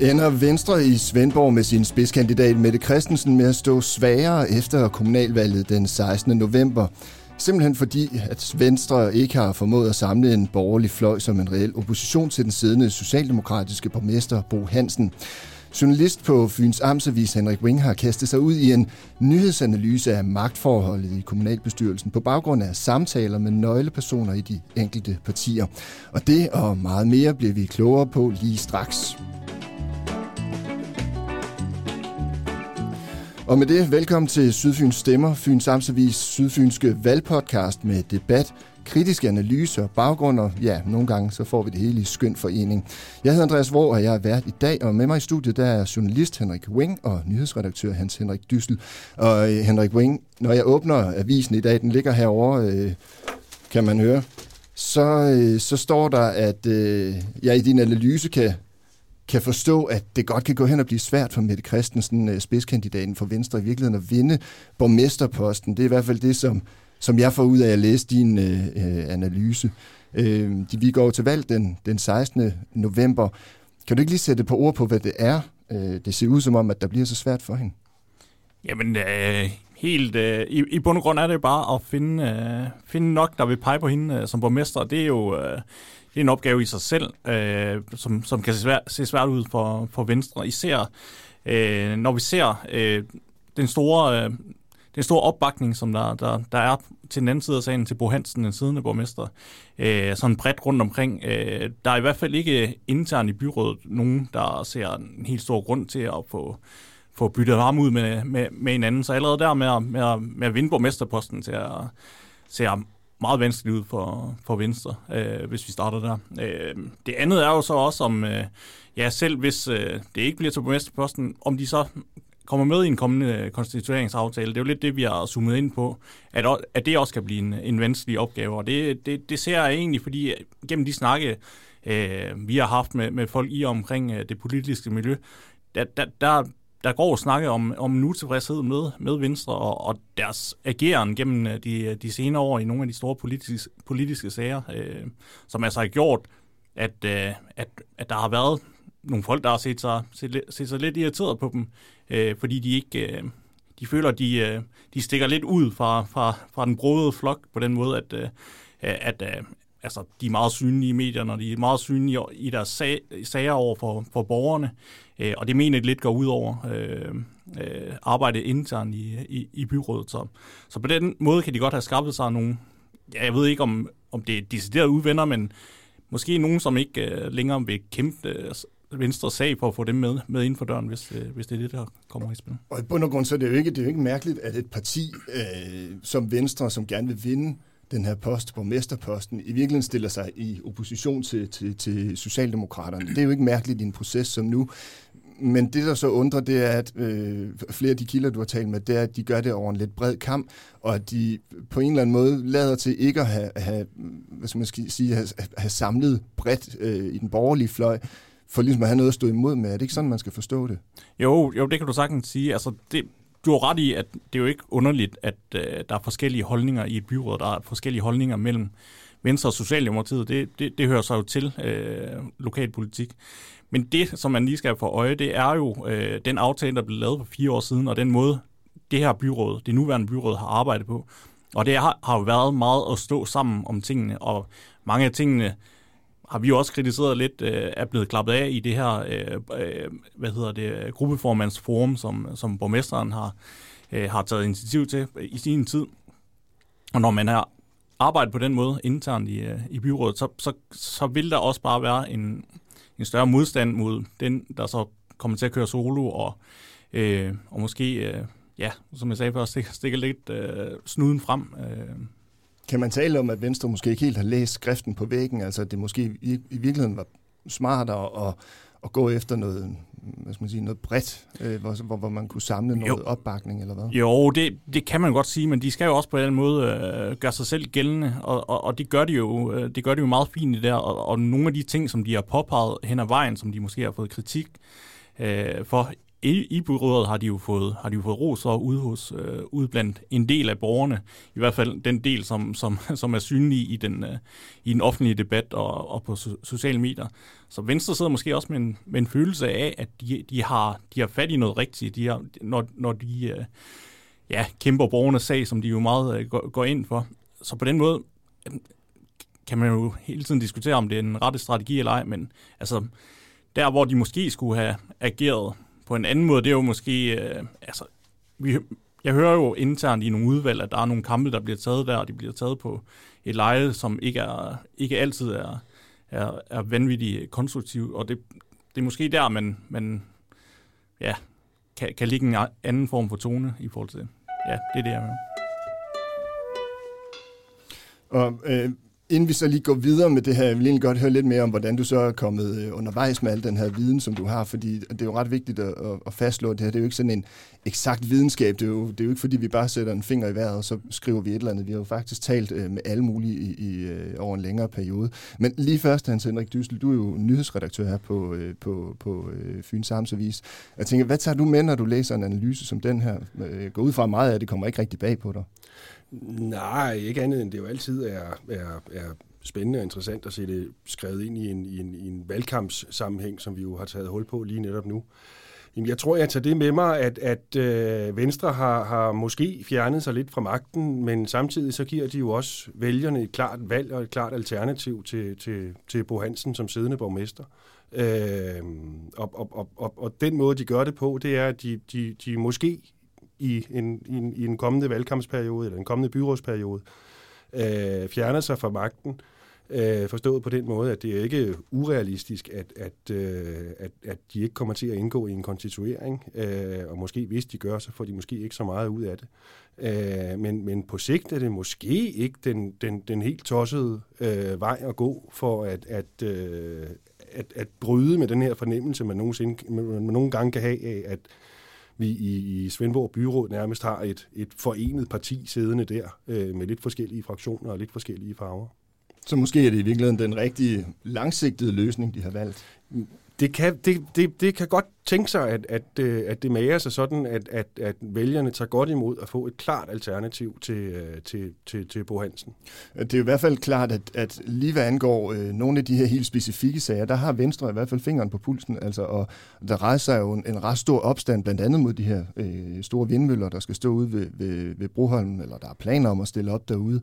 Ender Venstre i Svendborg med sin spidskandidat Mette Christensen med at stå svagere efter kommunalvalget den 16. november. Simpelthen fordi, at Venstre ikke har formået at samle en borgerlig fløj som en reel opposition til den siddende socialdemokratiske borgmester Bo Hansen. Journalist på Fyns Amtsavis Henrik Wing har kastet sig ud i en nyhedsanalyse af magtforholdet i kommunalbestyrelsen på baggrund af samtaler med nøglepersoner i de enkelte partier. Og det og meget mere bliver vi klogere på lige straks. Og med det, velkommen til Sydfyns Stemmer, Fyns Amtsavis Sydfynske valgpodcast med debat, kritiske analyser, og Ja, nogle gange så får vi det hele i skøn forening. Jeg hedder Andreas Vår, og jeg er vært i dag, og med mig i studiet der er journalist Henrik Wing og nyhedsredaktør Hans Henrik Dyssel. Og øh, Henrik Wing, når jeg åbner avisen i dag, den ligger herovre, øh, kan man høre, så, øh, så står der, at øh, jeg i din analyse kan kan forstå, at det godt kan gå hen og blive svært for Mette Christensen, øh, spidskandidaten for Venstre, i virkeligheden at vinde borgmesterposten. Det er i hvert fald det, som som jeg får ud af at læse din øh, øh analyse. Øh, de, vi går til valg den, den 16. november. Kan du ikke lige sætte på ord på, hvad det er? Øh, det ser ud som om, at der bliver så svært for hende. Jamen, øh, helt øh, i, i bund og grund er det bare at finde, øh, finde nok, der vil pege på hende øh, som borgmester. Det er jo øh, det er en opgave i sig selv, øh, som, som kan se, svær, se svært ud for, for Venstre. Især øh, når vi ser øh, den store øh, den store opbakning, som der, der, der er til den anden side af sagen, til Bo Hansen, den siddende borgmester, øh, sådan bredt rundt omkring. Øh, der er i hvert fald ikke internt i byrådet nogen, der ser en helt stor grund til at få, få byttet ham ud med, med, med hinanden. Så allerede der med at, med at, med at vinde borgmesterposten til at, ser meget vanskeligt ud for, for Venstre, øh, hvis vi starter der. Øh, det andet er jo så også om, øh, ja selv hvis øh, det ikke bliver til borgmesterposten, om de så kommer med i en kommende øh, konstitueringsaftale. Det er jo lidt det, vi har zoomet ind på, at, at det også kan blive en, en vanskelig opgave. Og det, det, det ser jeg egentlig, fordi øh, gennem de snakke, øh, vi har haft med, med folk i omkring øh, det politiske miljø, der, der, der, der går og snakke om, om en utilfredshed med, med Venstre og, og deres ageren gennem øh, de, de senere år i nogle af de store politiske, politiske sager, øh, som altså har gjort, at, øh, at, at der har været nogle folk, der har set sig, set, set sig lidt irriteret på dem, øh, fordi de ikke... Øh, de føler, at de, øh, de stikker lidt ud fra, fra, fra den brode flok på den måde, at, øh, at øh, altså, de er meget synlige i medierne, og de er meget synlige i deres sag, sager over for, for borgerne. Øh, og det mener det lidt går ud over øh, øh, arbejdet internt i, i, i byrådet. Så, så på den måde kan de godt have skabt sig nogle, ja, jeg ved ikke om, om det er deciderede uvenner, men måske nogen, som ikke øh, længere vil kæmpe øh, Venstre sag på at få dem med, med inden for døren, hvis, øh, hvis det er det, der kommer i spil. Og i bund og grund, så er det jo ikke, det er jo ikke mærkeligt, at et parti øh, som Venstre, som gerne vil vinde den her post, borgmesterposten, i virkeligheden stiller sig i opposition til, til, til Socialdemokraterne. Det er jo ikke mærkeligt i en proces som nu. Men det, der så undrer, det er, at øh, flere af de kilder, du har talt med, det er, at de gør det over en lidt bred kamp, og at de på en eller anden måde lader til ikke at have, have hvad skal man sige, have, have samlet bredt øh, i den borgerlige fløj, for ligesom at have noget at stå imod med. Er det ikke sådan, man skal forstå det? Jo, jo det kan du sagtens sige. Altså, det, du har ret i, at det er jo ikke underligt, at øh, der er forskellige holdninger i et byråd. Der er forskellige holdninger mellem Venstre og Socialdemokratiet. Det, det, det hører sig jo til øh, lokalpolitik. Men det, som man lige skal få øje, det er jo øh, den aftale, der blev lavet for fire år siden, og den måde, det her byråd, det nuværende byråd, har arbejdet på. Og det har, har jo været meget at stå sammen om tingene, og mange af tingene har vi jo også kritiseret lidt, øh, er blevet klappet af i det her, øh, øh, hvad hedder det, gruppeformandsforum, som, som borgmesteren har, øh, har taget initiativ til i sin tid. Og når man har arbejdet på den måde internt i, øh, i byrådet, så, så, så vil der også bare være en, en større modstand mod den, der så kommer til at køre solo, og, øh, og måske, øh, ja, som jeg sagde før, stikker, stikker lidt øh, snuden frem. Øh, kan man tale om, at Venstre måske ikke helt har læst skriften på væggen, altså at det måske i, i virkeligheden var smartere at, at gå efter noget, hvad skal man sige, noget bredt, øh, hvor, hvor, hvor man kunne samle noget jo. opbakning, eller hvad? Jo, det, det kan man godt sige, men de skal jo også på en eller anden måde øh, gøre sig selv gældende, og, og, og det, gør de jo, øh, det gør de jo meget fint i der, og, og nogle af de ting, som de har påpeget hen ad vejen, som de måske har fået kritik øh, for i, i byrådet har de jo fået, har de jo fået ros og ude, hos, øh, ude blandt en del af borgerne, i hvert fald den del, som, som, som er synlig i den, øh, i den offentlige debat og, og på so, sociale medier. Så Venstre sidder måske også med en, med en følelse af, at de, de, har, de har fat i noget rigtigt, de har, når, når de øh, ja, kæmper borgernes sag, som de jo meget øh, går, går ind for. Så på den måde øh, kan man jo hele tiden diskutere, om det er en rette strategi eller ej, men altså, der hvor de måske skulle have ageret på en anden måde, det er jo måske, øh, altså, vi, jeg hører jo internt i nogle udvalg, at der er nogle kampe, der bliver taget der, og de bliver taget på et leje, som ikke, er, ikke altid er, er, er vanvittigt konstruktivt, og det, det er måske der, man, man ja, kan, kan ligge en anden form for tone i forhold til det. Ja, det er det, jeg hører. Og øh, Inden vi så lige går videre med det her, jeg vil egentlig godt høre lidt mere om, hvordan du så er kommet øh, undervejs med al den her viden, som du har, fordi det er jo ret vigtigt at, at fastslå det her. Det er jo ikke sådan en eksakt videnskab. Det er, jo, det er jo ikke, fordi vi bare sætter en finger i vejret, og så skriver vi et eller andet. Vi har jo faktisk talt øh, med alle mulige i, i, øh, over en længere periode. Men lige først, Hans Henrik Dyssel, du er jo nyhedsredaktør her på, på, på Fyns Amtsavis. Jeg tænker, hvad tager du med, når du læser en analyse som den her? Gå ud fra meget af det kommer ikke rigtig bag på dig. Nej, ikke andet end det jo altid er, er, er spændende og interessant at se det skrevet ind i en, i en, i en valgkampssammenhæng, som vi jo har taget hul på lige netop nu. Jamen, jeg tror, jeg tager det med mig, at, at øh, Venstre har, har måske fjernet sig lidt fra magten, men samtidig så giver de jo også vælgerne et klart valg og et klart alternativ til, til, til Bo Hansen som siddende borgmester. Øh, og, og, og, og, og den måde, de gør det på, det er, at de, de, de måske i en, i, en, i en kommende valgkampsperiode eller en kommende byrådsperiode øh, fjerner sig fra magten, øh, forstået på den måde, at det er ikke urealistisk, at, at, øh, at, at de ikke kommer til at indgå i en konstituering, øh, og måske hvis de gør, så får de måske ikke så meget ud af det. Øh, men, men på sigt er det måske ikke den, den, den helt tossede øh, vej at gå for at, at, øh, at, at bryde med den her fornemmelse, man, nogensinde, man, man nogle gange kan have af, at vi i, i Svendborg Byråd nærmest har et, et forenet parti siddende der, øh, med lidt forskellige fraktioner og lidt forskellige farver. Så måske er det i virkeligheden den rigtige langsigtede løsning, de har valgt? Det kan, det, det, det kan godt tænke sig, at, at, øh, at det mager sig sådan, at, at, at vælgerne tager godt imod at få et klart alternativ til, øh, til, til, til Bo Hansen. Det er i hvert fald klart, at, at lige hvad angår øh, nogle af de her helt specifikke sager, der har Venstre i hvert fald fingeren på pulsen, altså, og der rejser jo en, en ret stor opstand, blandt andet mod de her øh, store vindmøller, der skal stå ude ved, ved, ved Broholm, eller der er planer om at stille op derude.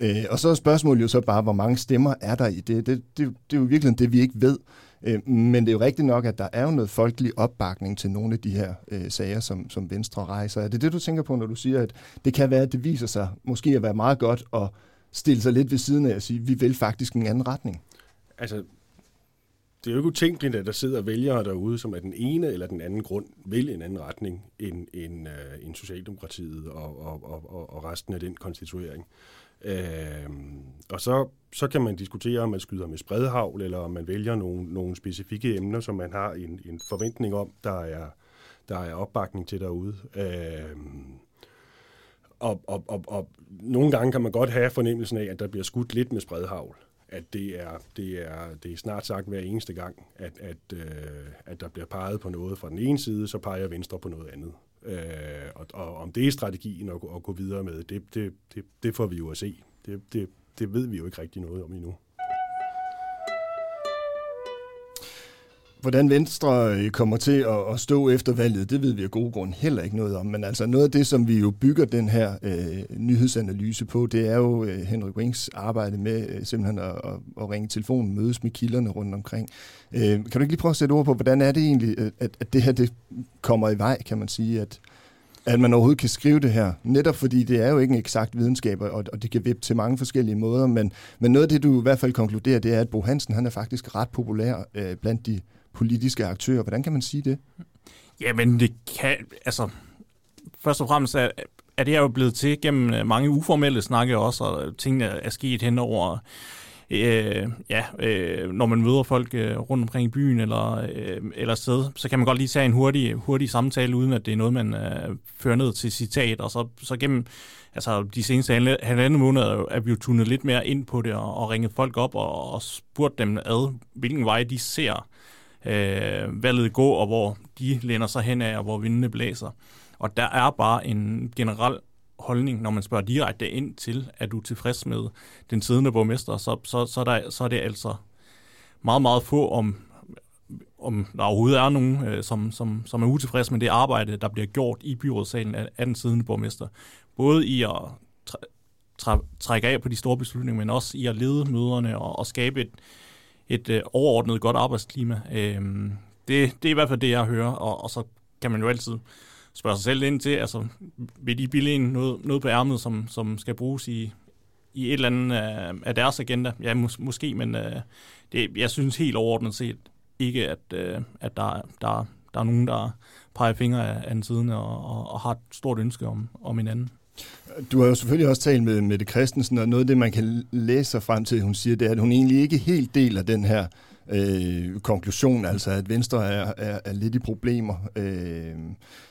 Øh, og så er spørgsmålet jo så bare, hvor mange stemmer er der i det? Det, det, det er jo virkelig det, vi ikke ved. Øh, men det er jo rigtigt nok, at der er jo noget folkelig opbakning til nogle af de her øh, sager, som, som Venstre rejser. Er det det, du tænker på, når du siger, at det kan være, at det viser sig måske at være meget godt at stille sig lidt ved siden af og sige, at vi vil faktisk en anden retning? Altså, det er jo ikke utænkeligt, at der sidder vælgere derude, som af den ene eller den anden grund vil en anden retning end, end, uh, end Socialdemokratiet og, og, og, og resten af den konstituering. Øh, og så, så kan man diskutere, om man skyder med spredhavl, eller om man vælger nogle, nogle specifikke emner, som man har en, en forventning om, der er, der er opbakning til derude. Øh, og, og, og, og nogle gange kan man godt have fornemmelsen af, at der bliver skudt lidt med spredhavl. At det er, det er, det er snart sagt hver eneste gang, at, at, øh, at der bliver peget på noget fra den ene side, så peger Venstre på noget andet. Øh, og, og om det er strategien at, at gå videre med, det, det, det, det får vi jo at se. Det, det, det ved vi jo ikke rigtig noget om endnu. Hvordan Venstre øh, kommer til at, stå efter valget, det ved vi af gode grund heller ikke noget om. Men altså noget af det, som vi jo bygger den her øh, nyhedsanalyse på, det er jo øh, Henrik Wings arbejde med øh, simpelthen at, at, at ringe telefonen, mødes med kilderne rundt omkring. Øh, kan du ikke lige prøve at sætte ord på, hvordan er det egentlig, at, at det her det kommer i vej, kan man sige, at, at man overhovedet kan skrive det her. Netop fordi det er jo ikke en eksakt videnskab, og, og det kan vippe til mange forskellige måder. Men, men noget af det, du i hvert fald konkluderer, det er, at Bo Hansen han er faktisk ret populær øh, blandt de politiske aktører. Hvordan kan man sige det? Jamen, det kan... Altså, først og fremmest er, er det her jo blevet til gennem øh, mange uformelle snakke også, og tingene er sket hen over øh, ja, øh, når man møder folk øh, rundt omkring i byen eller, øh, eller sted, så kan man godt lige tage en hurtig, hurtig samtale, uden at det er noget, man øh, fører ned til citat, og så, så gennem altså, de seneste halvandet måneder er vi jo tunet lidt mere ind på det, og, og ringet folk op og, og spurgt dem ad, hvilken vej de ser øh, valget gå, og hvor de læner sig hen af, og hvor vindene blæser. Og der er bare en generel holdning, når man spørger direkte ind til, at du er tilfreds med den siddende borgmester, så, så, så, der, så er det altså meget, meget få om, om der overhovedet er nogen, øh, som, som, som er utilfreds med det arbejde, der bliver gjort i byrådssalen af, af den siddende borgmester. Både i at trække af på de store beslutninger, men også i at lede møderne og, og skabe et, et øh, overordnet godt arbejdsklima. Øh, det, det er i hvert fald det, jeg hører, og, og så kan man jo altid spørge sig selv ind til, altså vil de bilde en noget, noget på ærmet, som, som skal bruges i, i et eller andet øh, af deres agenda? Ja, mås- måske, men øh, det, jeg synes helt overordnet set ikke, at, øh, at der, der, der er nogen, der peger fingre af, af den siden og, og, og har et stort ønske om, om en anden. Du har jo selvfølgelig også talt med Mette Christensen, og noget af det, man kan læse sig frem til, hun siger, det er, at hun egentlig ikke helt deler den her øh, konklusion, altså at Venstre er, er, er lidt i problemer. Øh,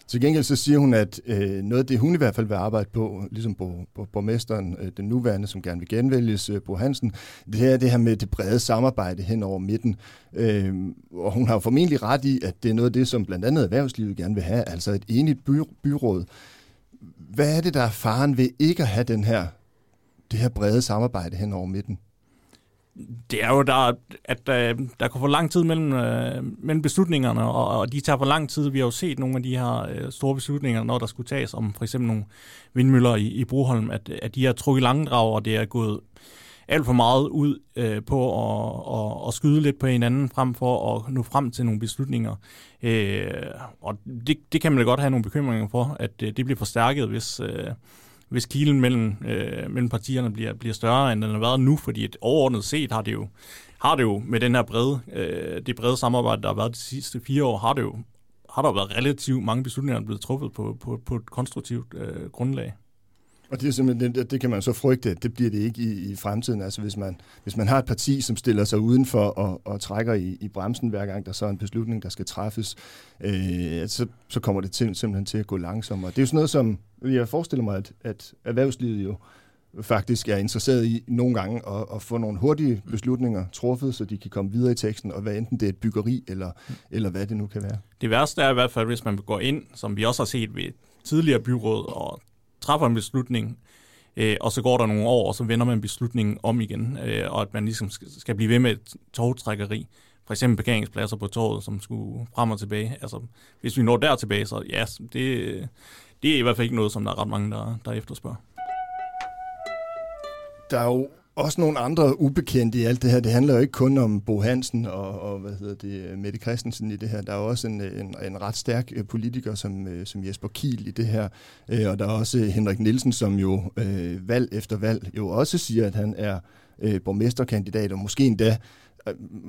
til gengæld så siger hun, at øh, noget af det, hun i hvert fald vil arbejde på, ligesom på, på borgmesteren, øh, den nuværende, som gerne vil genvælges, øh, Bo Hansen, det er det her med det brede samarbejde hen over midten. Øh, og hun har jo formentlig ret i, at det er noget af det, som blandt andet erhvervslivet gerne vil have, altså et enigt by, byråd. Hvad er det, der er faren ved ikke at have den her, det her brede samarbejde hen over midten? det er jo, der, at øh, der, der går for lang tid mellem, øh, mellem beslutningerne, og, og de tager for lang tid. Vi har jo set nogle af de her øh, store beslutninger, når der skulle tages om for eksempel nogle vindmøller i, i Broholm, at, at de har trukket langdrag, og det er gået alt for meget ud øh, på at, at, at skyde lidt på hinanden, frem for at nå frem til nogle beslutninger. Øh, og det, det kan man da godt have nogle bekymringer for, at øh, det bliver forstærket, hvis... Øh, hvis kilen mellem, øh, mellem partierne bliver, bliver større, end den har været nu, fordi et overordnet set har det jo, har det jo med den her brede, øh, det brede samarbejde, der har været de sidste fire år, har det jo har der været relativt mange beslutninger, der er blevet truffet på, på, på et konstruktivt øh, grundlag. Og det er simpelthen det, det kan man så frygte, at det bliver det ikke i, i fremtiden. Altså hvis man, hvis man har et parti, som stiller sig udenfor og, og trækker i, i bremsen hver gang, der så er en beslutning, der skal træffes, øh, så, så kommer det til, simpelthen til at gå langsommere. Det er jo sådan noget, som jeg forestiller mig, at, at erhvervslivet jo faktisk er interesseret i nogle gange at, at få nogle hurtige beslutninger truffet, så de kan komme videre i teksten, og hvad enten det er et byggeri, eller, eller hvad det nu kan være. Det værste er i hvert fald, hvis man går ind, som vi også har set ved tidligere byråd, og træffer en beslutning, øh, og så går der nogle år, og så vender man beslutningen om igen, øh, og at man ligesom skal blive ved med et togtrækkeri. For eksempel parkeringspladser på toget, som skulle frem og tilbage. Altså, hvis vi når der tilbage, så ja, det, det er i hvert fald ikke noget, som der er ret mange, der, der efterspørger. Der er jo også nogle andre ubekendte i alt det her. Det handler jo ikke kun om Bo Hansen og, og hvad hedder det, Mette Christensen i det her. Der er også en, en, en ret stærk øh, politiker som, øh, som Jesper Kiel i det her. Øh, og der er også Henrik Nielsen, som jo øh, valg efter valg jo også siger, at han er øh, borgmesterkandidat, og måske endda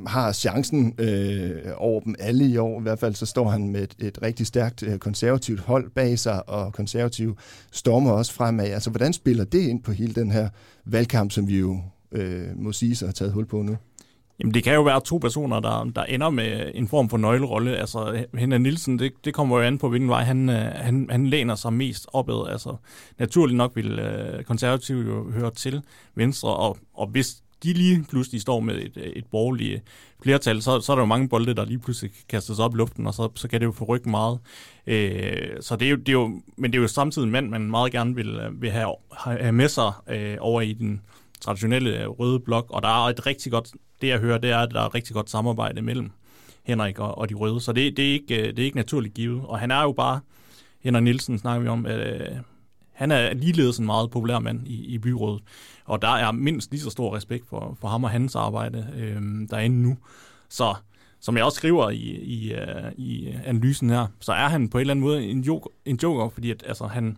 har chancen øh, over dem alle i år. I hvert fald så står han med et, et rigtig stærkt øh, konservativt hold bag sig, og konservativ stormer også fremad. Altså, hvordan spiller det ind på hele den her valgkamp, som vi jo øh, må sige sig har taget hul på nu? Jamen, det kan jo være to personer, der, der ender med en form for nøglerolle. Altså, Henrik Nielsen, det, det kommer jo an på, hvilken vej han, øh, han, han læner sig mest opad. Altså, naturligt nok vil øh, konservative jo høre til Venstre, og, og hvis de lige pludselig står med et, øh, et borgerligt flertal, så, så er der jo mange bolde, der lige pludselig kastes op i luften, og så, så kan det jo forrykke meget. Øh, så det er, jo, det er jo, men det er jo samtidig en mand, man meget gerne vil, øh, vil have, have med sig øh, over i den traditionelle øh, røde blok, og der er et rigtig godt, det jeg hører, det er, at der er et rigtig godt samarbejde mellem Henrik og, og de røde, så det, det, er ikke, det er ikke naturligt givet, og han er jo bare, Henrik Nielsen snakker vi om, øh, han er ligeledes en meget populær mand i, i byrådet, og der er mindst lige så stor respekt for, for ham og hans arbejde øh, derinde nu. Så som jeg også skriver i, i, øh, i analysen her, så er han på en eller anden måde en joker, en joker fordi at, altså, han,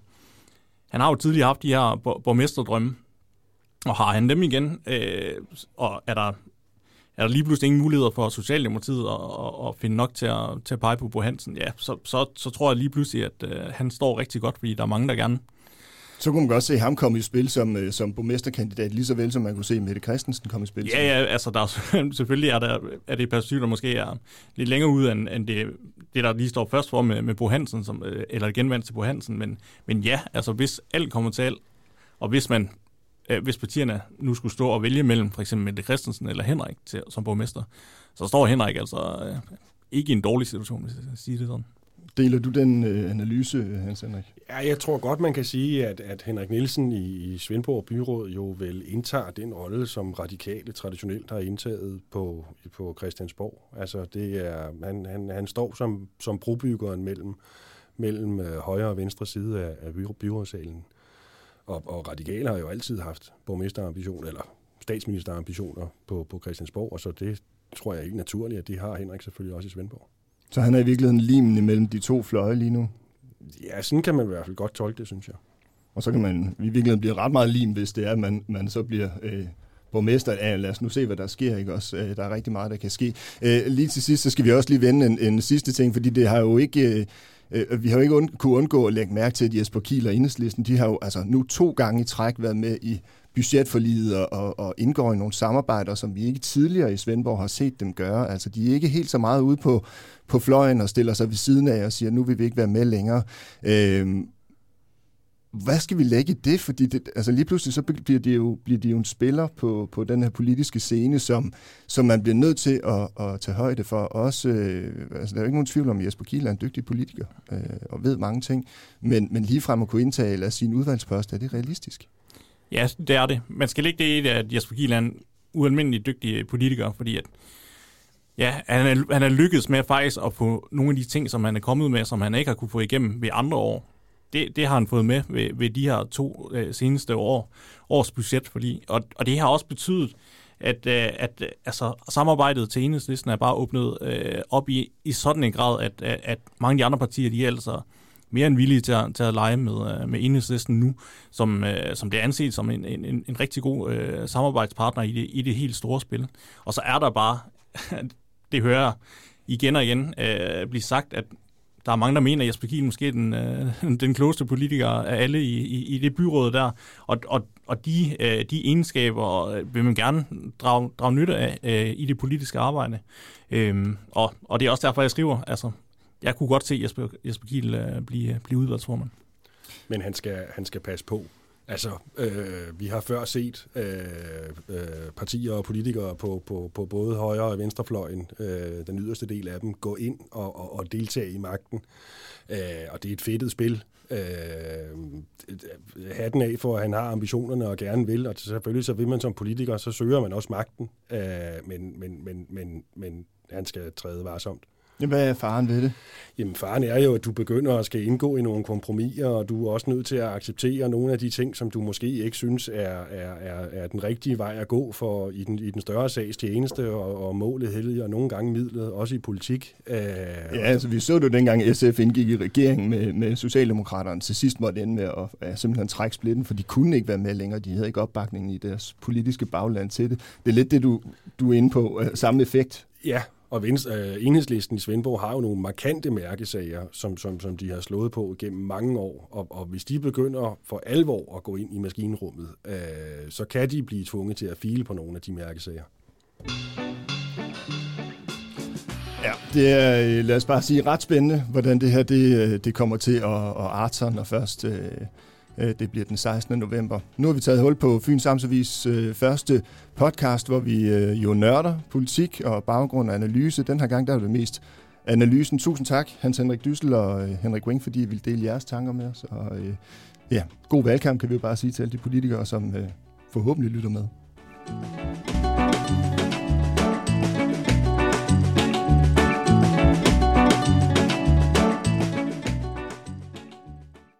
han har jo tidligere haft de her borgmesterdrømme, og har han dem igen, øh, og er der, er der lige pludselig ingen muligheder for Socialdemokratiet at, at, at finde nok til at, til at pege på Bo Hansen, ja, så, så, så tror jeg lige pludselig, at øh, han står rigtig godt, fordi der er mange, der gerne så kunne man godt se ham komme i spil som, øh, som borgmesterkandidat, lige så vel som man kunne se Mette Christensen komme i spil. Ja, ja altså der er, selvfølgelig er, der, er det et perspektiv, der måske er lidt længere ud, end, end det, det, der lige står først for med, med Bo Hansen, som, øh, eller genvandt til Bo Hansen. Men, men ja, altså hvis alt kommer til alt, og hvis man øh, hvis partierne nu skulle stå og vælge mellem for eksempel Mette Christensen eller Henrik til, som borgmester, så står Henrik altså ikke i en dårlig situation, hvis jeg skal sige det sådan. Deler du den øh, analyse, Hans Henrik? Ja, jeg tror godt, man kan sige, at, at Henrik Nielsen i, i Svendborg Byråd jo vel indtager den rolle, som radikale traditionelt har indtaget på, på Christiansborg. Altså, det er, han, han, han står som, som brobyggeren mellem, mellem øh, højre og venstre side af, af byrådssalen. Og, og radikale har jo altid haft borgmesterambitioner, eller statsministerambitioner på, på Christiansborg, og så det tror jeg ikke naturligt, at det har Henrik selvfølgelig også i Svendborg. Så han er i virkeligheden limen imellem de to fløje lige nu? Ja, sådan kan man i hvert fald godt tolke det, synes jeg. Og så kan man i virkeligheden blive ret meget lim, hvis det er, at man, man så bliver øh, borgmester. Ja, lad os nu se, hvad der sker. Ikke? Også, øh, der er rigtig meget, der kan ske. Øh, lige til sidst, så skal vi også lige vende en, en sidste ting, fordi det har jo ikke... Øh, øh vi har jo ikke und- kunne undgå at lægge mærke til, at Jesper Kiel og Enhedslisten, de har jo altså nu to gange i træk været med i budgetforliget og, og, og indgår i nogle samarbejder, som vi ikke tidligere i Svendborg har set dem gøre. Altså, de er ikke helt så meget ude på, på fløjen og stiller sig ved siden af og siger, nu vil vi ikke være med længere. Øhm, hvad skal vi lægge i det? Fordi det, altså lige pludselig så bliver de jo, bliver de jo en spiller på, på den her politiske scene, som, som man bliver nødt til at, at tage højde for. Også, øh, altså der er jo ikke nogen tvivl om, at Jesper Kiel er en dygtig politiker øh, og ved mange ting. Men, men ligefrem at kunne indtage eller sin udvalgspost, er det realistisk? Ja, det er det. Man skal ikke det i, at Jesper Kiel er en ualmindelig dygtig politiker, fordi at, ja, han, er, han er lykkedes med faktisk at få nogle af de ting, som han er kommet med, som han ikke har kunne få igennem ved andre år. Det, det har han fået med ved, ved de her to øh, seneste år, års budget, fordi, og, og det har også betydet, at, øh, at øh, altså, samarbejdet til enhedslisten er bare åbnet øh, op i, i sådan en grad, at, at, at mange af de andre partier, de er altså mere end villige til at, til at lege med, øh, med enhedslisten nu, som, øh, som det anset som en, en, en rigtig god øh, samarbejdspartner i det, i det helt store spil. Og så er der bare, det hører igen og igen øh, blive sagt, at der er mange, der mener, at Jesper Kiel måske er den, øh, den klogeste politiker af alle i, i, i det byråd der. Og, og, og de, øh, de egenskaber øh, vil man gerne drage, drage nytte af øh, i det politiske arbejde. Øh, og, og det er også derfor, jeg skriver, altså jeg kunne godt se Jesper, Jesper Kiel uh, blive, øh, blive udvalgsformand. Men han skal, han skal passe på. Altså, øh, vi har før set øh, øh, partier og politikere på, på, på både højre og venstrefløjen, øh, den yderste del af dem, gå ind og, og, og deltage i magten. Øh, og det er et fedtet spil. Øh, hatten af for, at han har ambitionerne og gerne vil, og selvfølgelig så vil man som politiker, så søger man også magten, øh, men, men, men, men, men han skal træde varsomt. Hvad er faren ved det? Jamen faren er jo, at du begynder at skal indgå i nogle kompromiser, og du er også nødt til at acceptere nogle af de ting, som du måske ikke synes er, er, er, er den rigtige vej at gå for i den, i den større sags tjeneste, og, og målet heldig, og nogle gange midlet, også i politik. Uh, ja, altså vi så det jo dengang SF indgik i regeringen med, med Socialdemokraterne. Til sidst måtte ende med at ja, simpelthen trække splitten, for de kunne ikke være med længere. De havde ikke opbakning i deres politiske bagland til det. Det er lidt det, du, du er inde på. Samme effekt. Ja, og øh, enhedslisten i Svendborg har jo nogle markante mærkesager, som, som, som de har slået på gennem mange år. Og, og hvis de begynder for alvor at gå ind i maskinrummet, øh, så kan de blive tvunget til at file på nogle af de mærkesager. Ja, det er, øh, lad os bare sige, ret spændende, hvordan det her det, øh, det kommer til at, at arte sig, når først Øh, Øh, det bliver den 16. november. Nu har vi taget hul på Fyns Amtsavis øh, første podcast, hvor vi øh, jo nørder politik og baggrund og analyse. Den her gang der er det mest analysen. Tusind tak, Hans Henrik Dyssel og Henrik Wing, fordi I vil dele jeres tanker med os. Og ja, god valgkamp kan vi jo bare sige til alle de politikere, som forhåbentlig lytter med.